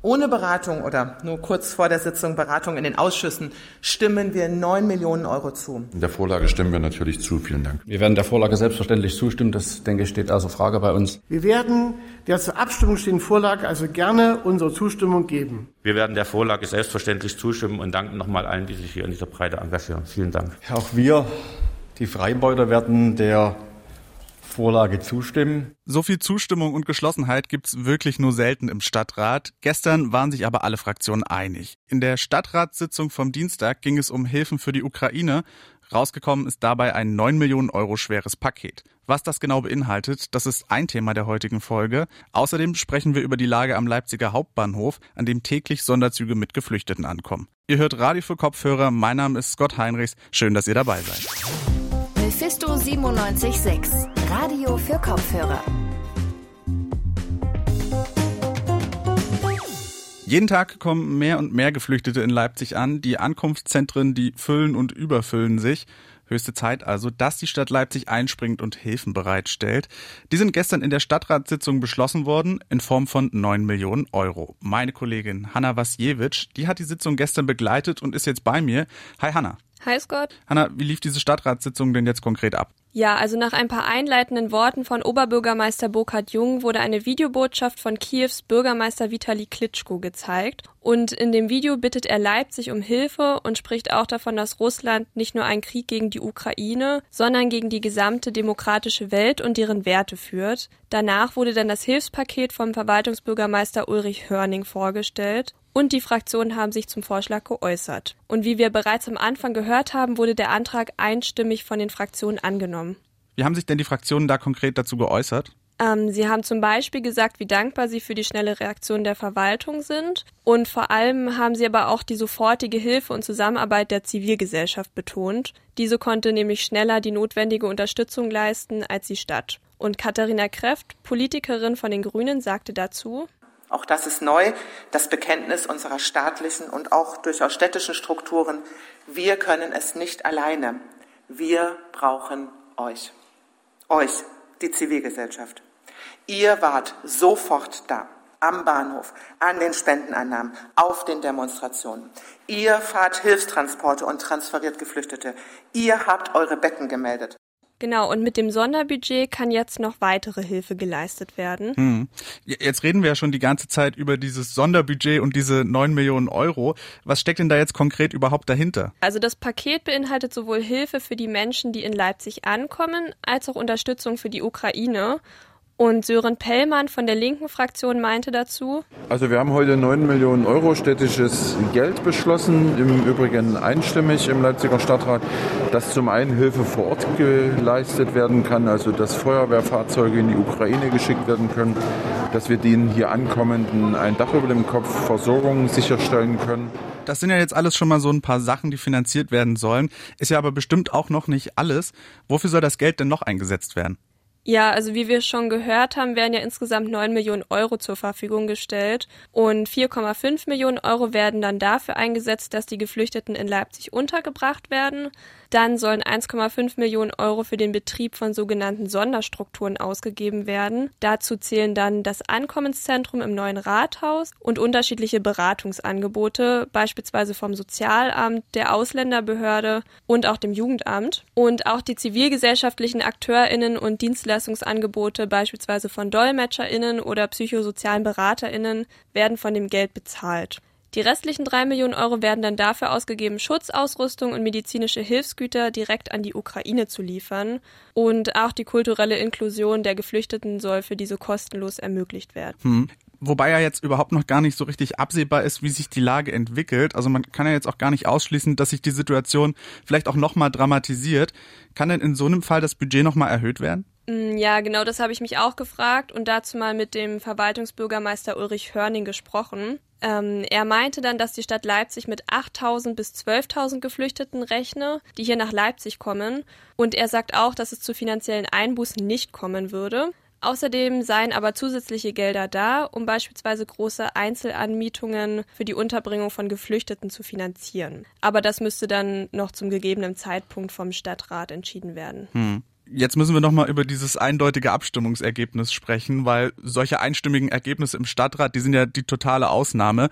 Ohne Beratung oder nur kurz vor der Sitzung Beratung in den Ausschüssen stimmen wir 9 Millionen Euro zu. In der Vorlage stimmen wir natürlich zu. Vielen Dank. Wir werden der Vorlage selbstverständlich zustimmen. Das, denke ich, steht außer Frage bei uns. Wir werden der zur Abstimmung stehenden Vorlage also gerne unsere Zustimmung geben. Wir werden der Vorlage selbstverständlich zustimmen und danken nochmal allen, die sich hier in dieser Breite engagieren. Vielen Dank. Auch wir, die Freibeuter, werden der Vorlage zustimmen. So viel Zustimmung und Geschlossenheit gibt's wirklich nur selten im Stadtrat. Gestern waren sich aber alle Fraktionen einig. In der Stadtratssitzung vom Dienstag ging es um Hilfen für die Ukraine. Rausgekommen ist dabei ein 9 Millionen Euro schweres Paket. Was das genau beinhaltet, das ist ein Thema der heutigen Folge. Außerdem sprechen wir über die Lage am Leipziger Hauptbahnhof, an dem täglich Sonderzüge mit Geflüchteten ankommen. Ihr hört Radio für Kopfhörer. Mein Name ist Scott Heinrichs. Schön, dass ihr dabei seid. Mephisto 976, Radio für Kopfhörer. Jeden Tag kommen mehr und mehr Geflüchtete in Leipzig an. Die Ankunftszentren, die füllen und überfüllen sich. Höchste Zeit also, dass die Stadt Leipzig einspringt und Hilfen bereitstellt. Die sind gestern in der Stadtratssitzung beschlossen worden in Form von 9 Millionen Euro. Meine Kollegin Hanna Wasjewitsch, die hat die Sitzung gestern begleitet und ist jetzt bei mir. Hi Hanna. Hi Scott. Hanna, wie lief diese Stadtratssitzung denn jetzt konkret ab? Ja, also nach ein paar einleitenden Worten von Oberbürgermeister Burkhard Jung wurde eine Videobotschaft von Kiews Bürgermeister Vitali Klitschko gezeigt. Und in dem Video bittet er Leipzig um Hilfe und spricht auch davon, dass Russland nicht nur einen Krieg gegen die Ukraine, sondern gegen die gesamte demokratische Welt und deren Werte führt. Danach wurde dann das Hilfspaket vom Verwaltungsbürgermeister Ulrich Hörning vorgestellt und die Fraktionen haben sich zum Vorschlag geäußert. Und wie wir bereits am Anfang gehört haben, wurde der Antrag einstimmig von den Fraktionen angenommen. Wie haben sich denn die Fraktionen da konkret dazu geäußert? Ähm, sie haben zum Beispiel gesagt, wie dankbar sie für die schnelle Reaktion der Verwaltung sind. Und vor allem haben sie aber auch die sofortige Hilfe und Zusammenarbeit der Zivilgesellschaft betont. Diese konnte nämlich schneller die notwendige Unterstützung leisten als die Stadt. Und Katharina Kreft, Politikerin von den Grünen, sagte dazu, auch das ist neu, das Bekenntnis unserer staatlichen und auch durchaus städtischen Strukturen. Wir können es nicht alleine. Wir brauchen euch. Euch, die Zivilgesellschaft. Ihr wart sofort da. Am Bahnhof, an den Spendenannahmen, auf den Demonstrationen. Ihr fahrt Hilfstransporte und transferiert Geflüchtete. Ihr habt eure Betten gemeldet. Genau, und mit dem Sonderbudget kann jetzt noch weitere Hilfe geleistet werden. Hm. Jetzt reden wir ja schon die ganze Zeit über dieses Sonderbudget und diese 9 Millionen Euro. Was steckt denn da jetzt konkret überhaupt dahinter? Also das Paket beinhaltet sowohl Hilfe für die Menschen, die in Leipzig ankommen, als auch Unterstützung für die Ukraine. Und Sören Pellmann von der linken Fraktion meinte dazu. Also wir haben heute 9 Millionen Euro städtisches Geld beschlossen, im Übrigen einstimmig im Leipziger Stadtrat, dass zum einen Hilfe vor Ort geleistet werden kann, also dass Feuerwehrfahrzeuge in die Ukraine geschickt werden können, dass wir den hier ankommenden ein Dach über dem Kopf, Versorgung sicherstellen können. Das sind ja jetzt alles schon mal so ein paar Sachen, die finanziert werden sollen. Ist ja aber bestimmt auch noch nicht alles. Wofür soll das Geld denn noch eingesetzt werden? Ja, also wie wir schon gehört haben, werden ja insgesamt 9 Millionen Euro zur Verfügung gestellt und 4,5 Millionen Euro werden dann dafür eingesetzt, dass die Geflüchteten in Leipzig untergebracht werden. Dann sollen 1,5 Millionen Euro für den Betrieb von sogenannten Sonderstrukturen ausgegeben werden. Dazu zählen dann das Ankommenszentrum im neuen Rathaus und unterschiedliche Beratungsangebote, beispielsweise vom Sozialamt, der Ausländerbehörde und auch dem Jugendamt. Und auch die zivilgesellschaftlichen AkteurInnen und Dienstleistungsangebote, beispielsweise von DolmetscherInnen oder psychosozialen BeraterInnen, werden von dem Geld bezahlt. Die restlichen drei Millionen Euro werden dann dafür ausgegeben, Schutzausrüstung und medizinische Hilfsgüter direkt an die Ukraine zu liefern. Und auch die kulturelle Inklusion der Geflüchteten soll für diese kostenlos ermöglicht werden. Hm. Wobei ja jetzt überhaupt noch gar nicht so richtig absehbar ist, wie sich die Lage entwickelt. Also man kann ja jetzt auch gar nicht ausschließen, dass sich die Situation vielleicht auch nochmal dramatisiert. Kann denn in so einem Fall das Budget nochmal erhöht werden? Mm, ja, genau das habe ich mich auch gefragt und dazu mal mit dem Verwaltungsbürgermeister Ulrich Hörning gesprochen. Ähm, er meinte dann, dass die Stadt Leipzig mit 8.000 bis 12.000 Geflüchteten rechne, die hier nach Leipzig kommen. Und er sagt auch, dass es zu finanziellen Einbußen nicht kommen würde. Außerdem seien aber zusätzliche Gelder da, um beispielsweise große Einzelanmietungen für die Unterbringung von Geflüchteten zu finanzieren. Aber das müsste dann noch zum gegebenen Zeitpunkt vom Stadtrat entschieden werden. Hm. Jetzt müssen wir nochmal über dieses eindeutige Abstimmungsergebnis sprechen, weil solche einstimmigen Ergebnisse im Stadtrat, die sind ja die totale Ausnahme.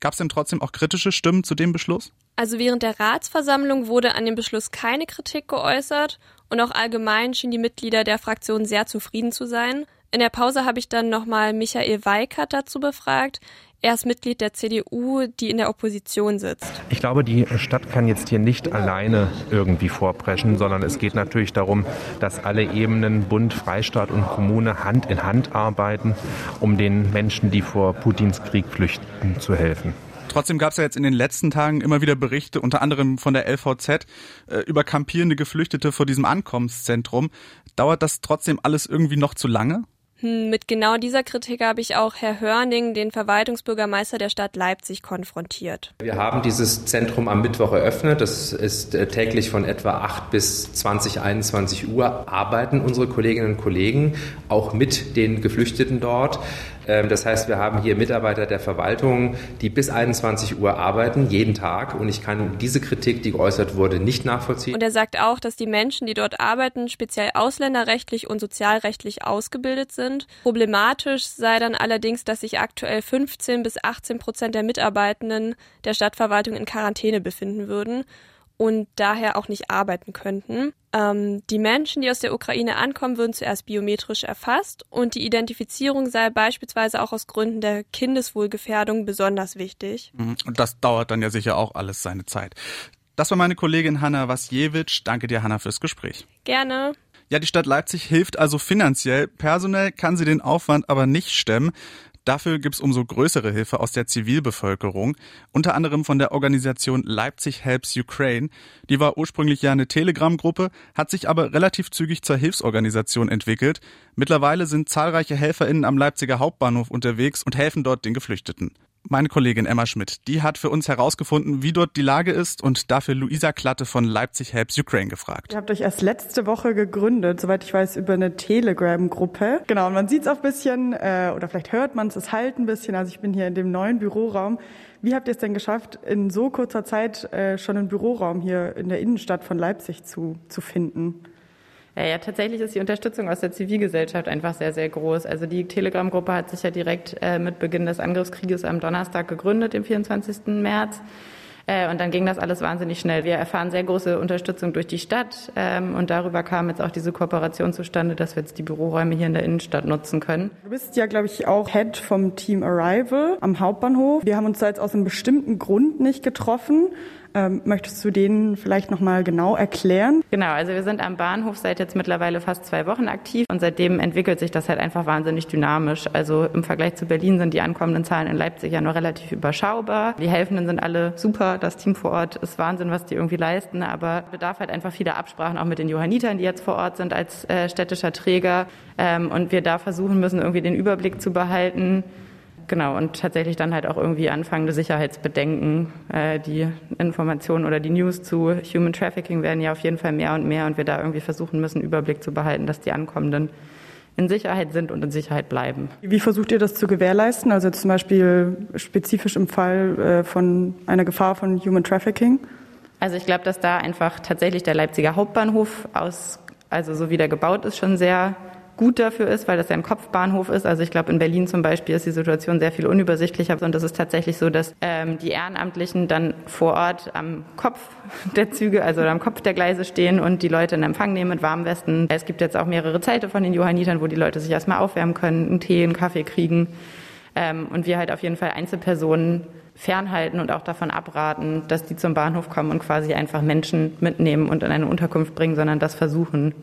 Gab es denn trotzdem auch kritische Stimmen zu dem Beschluss? Also während der Ratsversammlung wurde an dem Beschluss keine Kritik geäußert und auch allgemein schienen die Mitglieder der Fraktion sehr zufrieden zu sein. In der Pause habe ich dann nochmal Michael Weikert dazu befragt. Er ist Mitglied der CDU, die in der Opposition sitzt. Ich glaube, die Stadt kann jetzt hier nicht alleine irgendwie vorpreschen, sondern es geht natürlich darum, dass alle Ebenen, Bund, Freistaat und Kommune Hand in Hand arbeiten, um den Menschen, die vor Putins Krieg flüchten, zu helfen. Trotzdem gab es ja jetzt in den letzten Tagen immer wieder Berichte, unter anderem von der LVZ, äh, über kampierende Geflüchtete vor diesem Ankommenszentrum. Dauert das trotzdem alles irgendwie noch zu lange? Hm, mit genau dieser Kritik habe ich auch Herr Hörning, den Verwaltungsbürgermeister der Stadt Leipzig, konfrontiert. Wir haben dieses Zentrum am Mittwoch eröffnet. Das ist äh, täglich von etwa 8 bis 20, 21 Uhr arbeiten unsere Kolleginnen und Kollegen auch mit den Geflüchteten dort. Ähm, das heißt, wir haben hier Mitarbeiter der Verwaltung, die bis 21 Uhr arbeiten, jeden Tag. Und ich kann diese Kritik, die geäußert wurde, nicht nachvollziehen. Und er sagt auch, dass die Menschen, die dort arbeiten, speziell ausländerrechtlich und sozialrechtlich ausgebildet sind. Problematisch sei dann allerdings, dass sich aktuell 15 bis 18 Prozent der Mitarbeitenden der Stadtverwaltung in Quarantäne befinden würden und daher auch nicht arbeiten könnten. Ähm, die Menschen, die aus der Ukraine ankommen, würden zuerst biometrisch erfasst und die Identifizierung sei beispielsweise auch aus Gründen der Kindeswohlgefährdung besonders wichtig. Mhm. Und das dauert dann ja sicher auch alles seine Zeit. Das war meine Kollegin Hanna Wasjewitsch. Danke dir, Hanna, fürs Gespräch. Gerne. Ja, die Stadt Leipzig hilft also finanziell. Personell kann sie den Aufwand aber nicht stemmen. Dafür gibt's umso größere Hilfe aus der Zivilbevölkerung, unter anderem von der Organisation Leipzig Helps Ukraine. Die war ursprünglich ja eine Telegram-Gruppe, hat sich aber relativ zügig zur Hilfsorganisation entwickelt. Mittlerweile sind zahlreiche HelferInnen am Leipziger Hauptbahnhof unterwegs und helfen dort den Geflüchteten meine Kollegin Emma Schmidt, die hat für uns herausgefunden, wie dort die Lage ist und dafür Luisa Klatte von Leipzig Helps Ukraine gefragt. Ihr habt euch erst letzte Woche gegründet, soweit ich weiß, über eine Telegram-Gruppe. Genau, und man sieht es auch ein bisschen, äh, oder vielleicht hört man es, es halt ein bisschen. Also ich bin hier in dem neuen Büroraum. Wie habt ihr es denn geschafft, in so kurzer Zeit äh, schon einen Büroraum hier in der Innenstadt von Leipzig zu, zu finden? Ja, tatsächlich ist die Unterstützung aus der Zivilgesellschaft einfach sehr, sehr groß. Also die Telegram-Gruppe hat sich ja direkt äh, mit Beginn des Angriffskrieges am Donnerstag gegründet, dem 24. März. Äh, und dann ging das alles wahnsinnig schnell. Wir erfahren sehr große Unterstützung durch die Stadt ähm, und darüber kam jetzt auch diese Kooperation zustande, dass wir jetzt die Büroräume hier in der Innenstadt nutzen können. Du bist ja, glaube ich, auch Head vom Team Arrival am Hauptbahnhof. Wir haben uns da jetzt aus einem bestimmten Grund nicht getroffen. Ähm, möchtest du denen vielleicht nochmal genau erklären? Genau, also wir sind am Bahnhof seit jetzt mittlerweile fast zwei Wochen aktiv und seitdem entwickelt sich das halt einfach wahnsinnig dynamisch. Also im Vergleich zu Berlin sind die ankommenden Zahlen in Leipzig ja nur relativ überschaubar. Die Helfenden sind alle super, das Team vor Ort ist Wahnsinn, was die irgendwie leisten, aber bedarf halt einfach vieler Absprachen auch mit den Johannitern, die jetzt vor Ort sind als äh, städtischer Träger ähm, und wir da versuchen müssen, irgendwie den Überblick zu behalten Genau, und tatsächlich dann halt auch irgendwie anfangende Sicherheitsbedenken. Äh, die Informationen oder die News zu Human Trafficking werden ja auf jeden Fall mehr und mehr und wir da irgendwie versuchen müssen, Überblick zu behalten, dass die Ankommenden in Sicherheit sind und in Sicherheit bleiben. Wie versucht ihr das zu gewährleisten? Also zum Beispiel spezifisch im Fall äh, von einer Gefahr von Human Trafficking? Also ich glaube, dass da einfach tatsächlich der Leipziger Hauptbahnhof aus, also so wie der gebaut ist, schon sehr gut dafür ist, weil das ja ein Kopfbahnhof ist. Also ich glaube, in Berlin zum Beispiel ist die Situation sehr viel unübersichtlicher und es ist tatsächlich so, dass ähm, die Ehrenamtlichen dann vor Ort am Kopf der Züge, also am Kopf der Gleise stehen und die Leute in Empfang nehmen mit Warmwesten. Es gibt jetzt auch mehrere Zelte von den Johannitern, wo die Leute sich erstmal aufwärmen können, einen Tee, einen Kaffee kriegen ähm, und wir halt auf jeden Fall Einzelpersonen fernhalten und auch davon abraten, dass die zum Bahnhof kommen und quasi einfach Menschen mitnehmen und in eine Unterkunft bringen, sondern das versuchen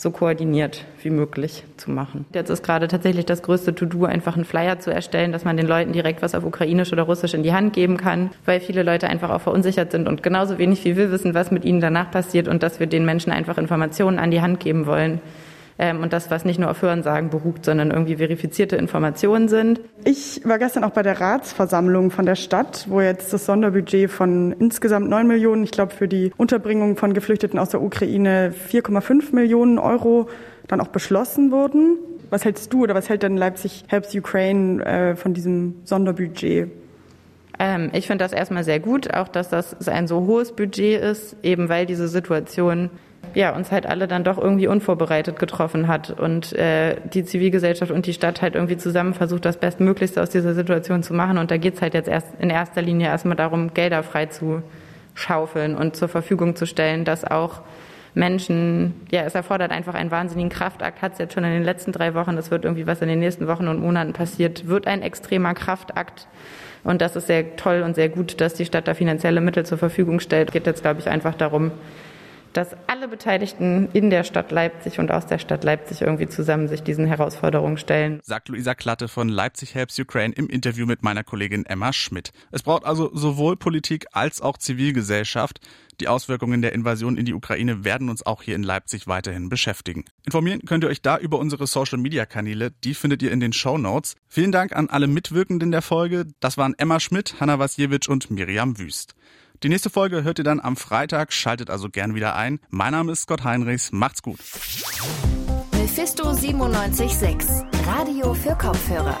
so koordiniert wie möglich zu machen. Jetzt ist gerade tatsächlich das größte To-Do, einfach einen Flyer zu erstellen, dass man den Leuten direkt was auf Ukrainisch oder Russisch in die Hand geben kann, weil viele Leute einfach auch verunsichert sind und genauso wenig wie wir wissen, was mit ihnen danach passiert und dass wir den Menschen einfach Informationen an die Hand geben wollen, ähm, und das, was nicht nur auf Hörensagen beruht, sondern irgendwie verifizierte Informationen sind. Ich war gestern auch bei der Ratsversammlung von der Stadt, wo jetzt das Sonderbudget von insgesamt 9 Millionen, ich glaube für die Unterbringung von Geflüchteten aus der Ukraine 4,5 Millionen Euro dann auch beschlossen wurden. Was hältst du oder was hält denn Leipzig Helps Ukraine äh, von diesem Sonderbudget? Ähm, ich finde das erstmal sehr gut, auch dass das ein so hohes Budget ist, eben weil diese Situation ja, uns halt alle dann doch irgendwie unvorbereitet getroffen hat und äh, die Zivilgesellschaft und die Stadt halt irgendwie zusammen versucht, das Bestmöglichste aus dieser Situation zu machen. Und da geht's halt jetzt erst in erster Linie erstmal darum, Gelder frei zu schaufeln und zur Verfügung zu stellen, dass auch Menschen, ja, es erfordert einfach einen wahnsinnigen Kraftakt, hat es jetzt schon in den letzten drei Wochen, es wird irgendwie was in den nächsten Wochen und Monaten passiert, wird ein extremer Kraftakt. Und das ist sehr toll und sehr gut, dass die Stadt da finanzielle Mittel zur Verfügung stellt. Geht jetzt, glaube ich, einfach darum, dass alle Beteiligten in der Stadt Leipzig und aus der Stadt Leipzig irgendwie zusammen sich diesen Herausforderungen stellen. Sagt Luisa Klatte von Leipzig Helps Ukraine im Interview mit meiner Kollegin Emma Schmidt. Es braucht also sowohl Politik als auch Zivilgesellschaft. Die Auswirkungen der Invasion in die Ukraine werden uns auch hier in Leipzig weiterhin beschäftigen. Informieren könnt ihr euch da über unsere Social Media Kanäle. Die findet ihr in den Show Notes. Vielen Dank an alle Mitwirkenden der Folge. Das waren Emma Schmidt, Hanna Wasjewitsch und Miriam Wüst. Die nächste Folge hört ihr dann am Freitag, schaltet also gern wieder ein. Mein Name ist Scott Heinrichs, macht's gut. Mephisto 976, Radio für Kopfhörer.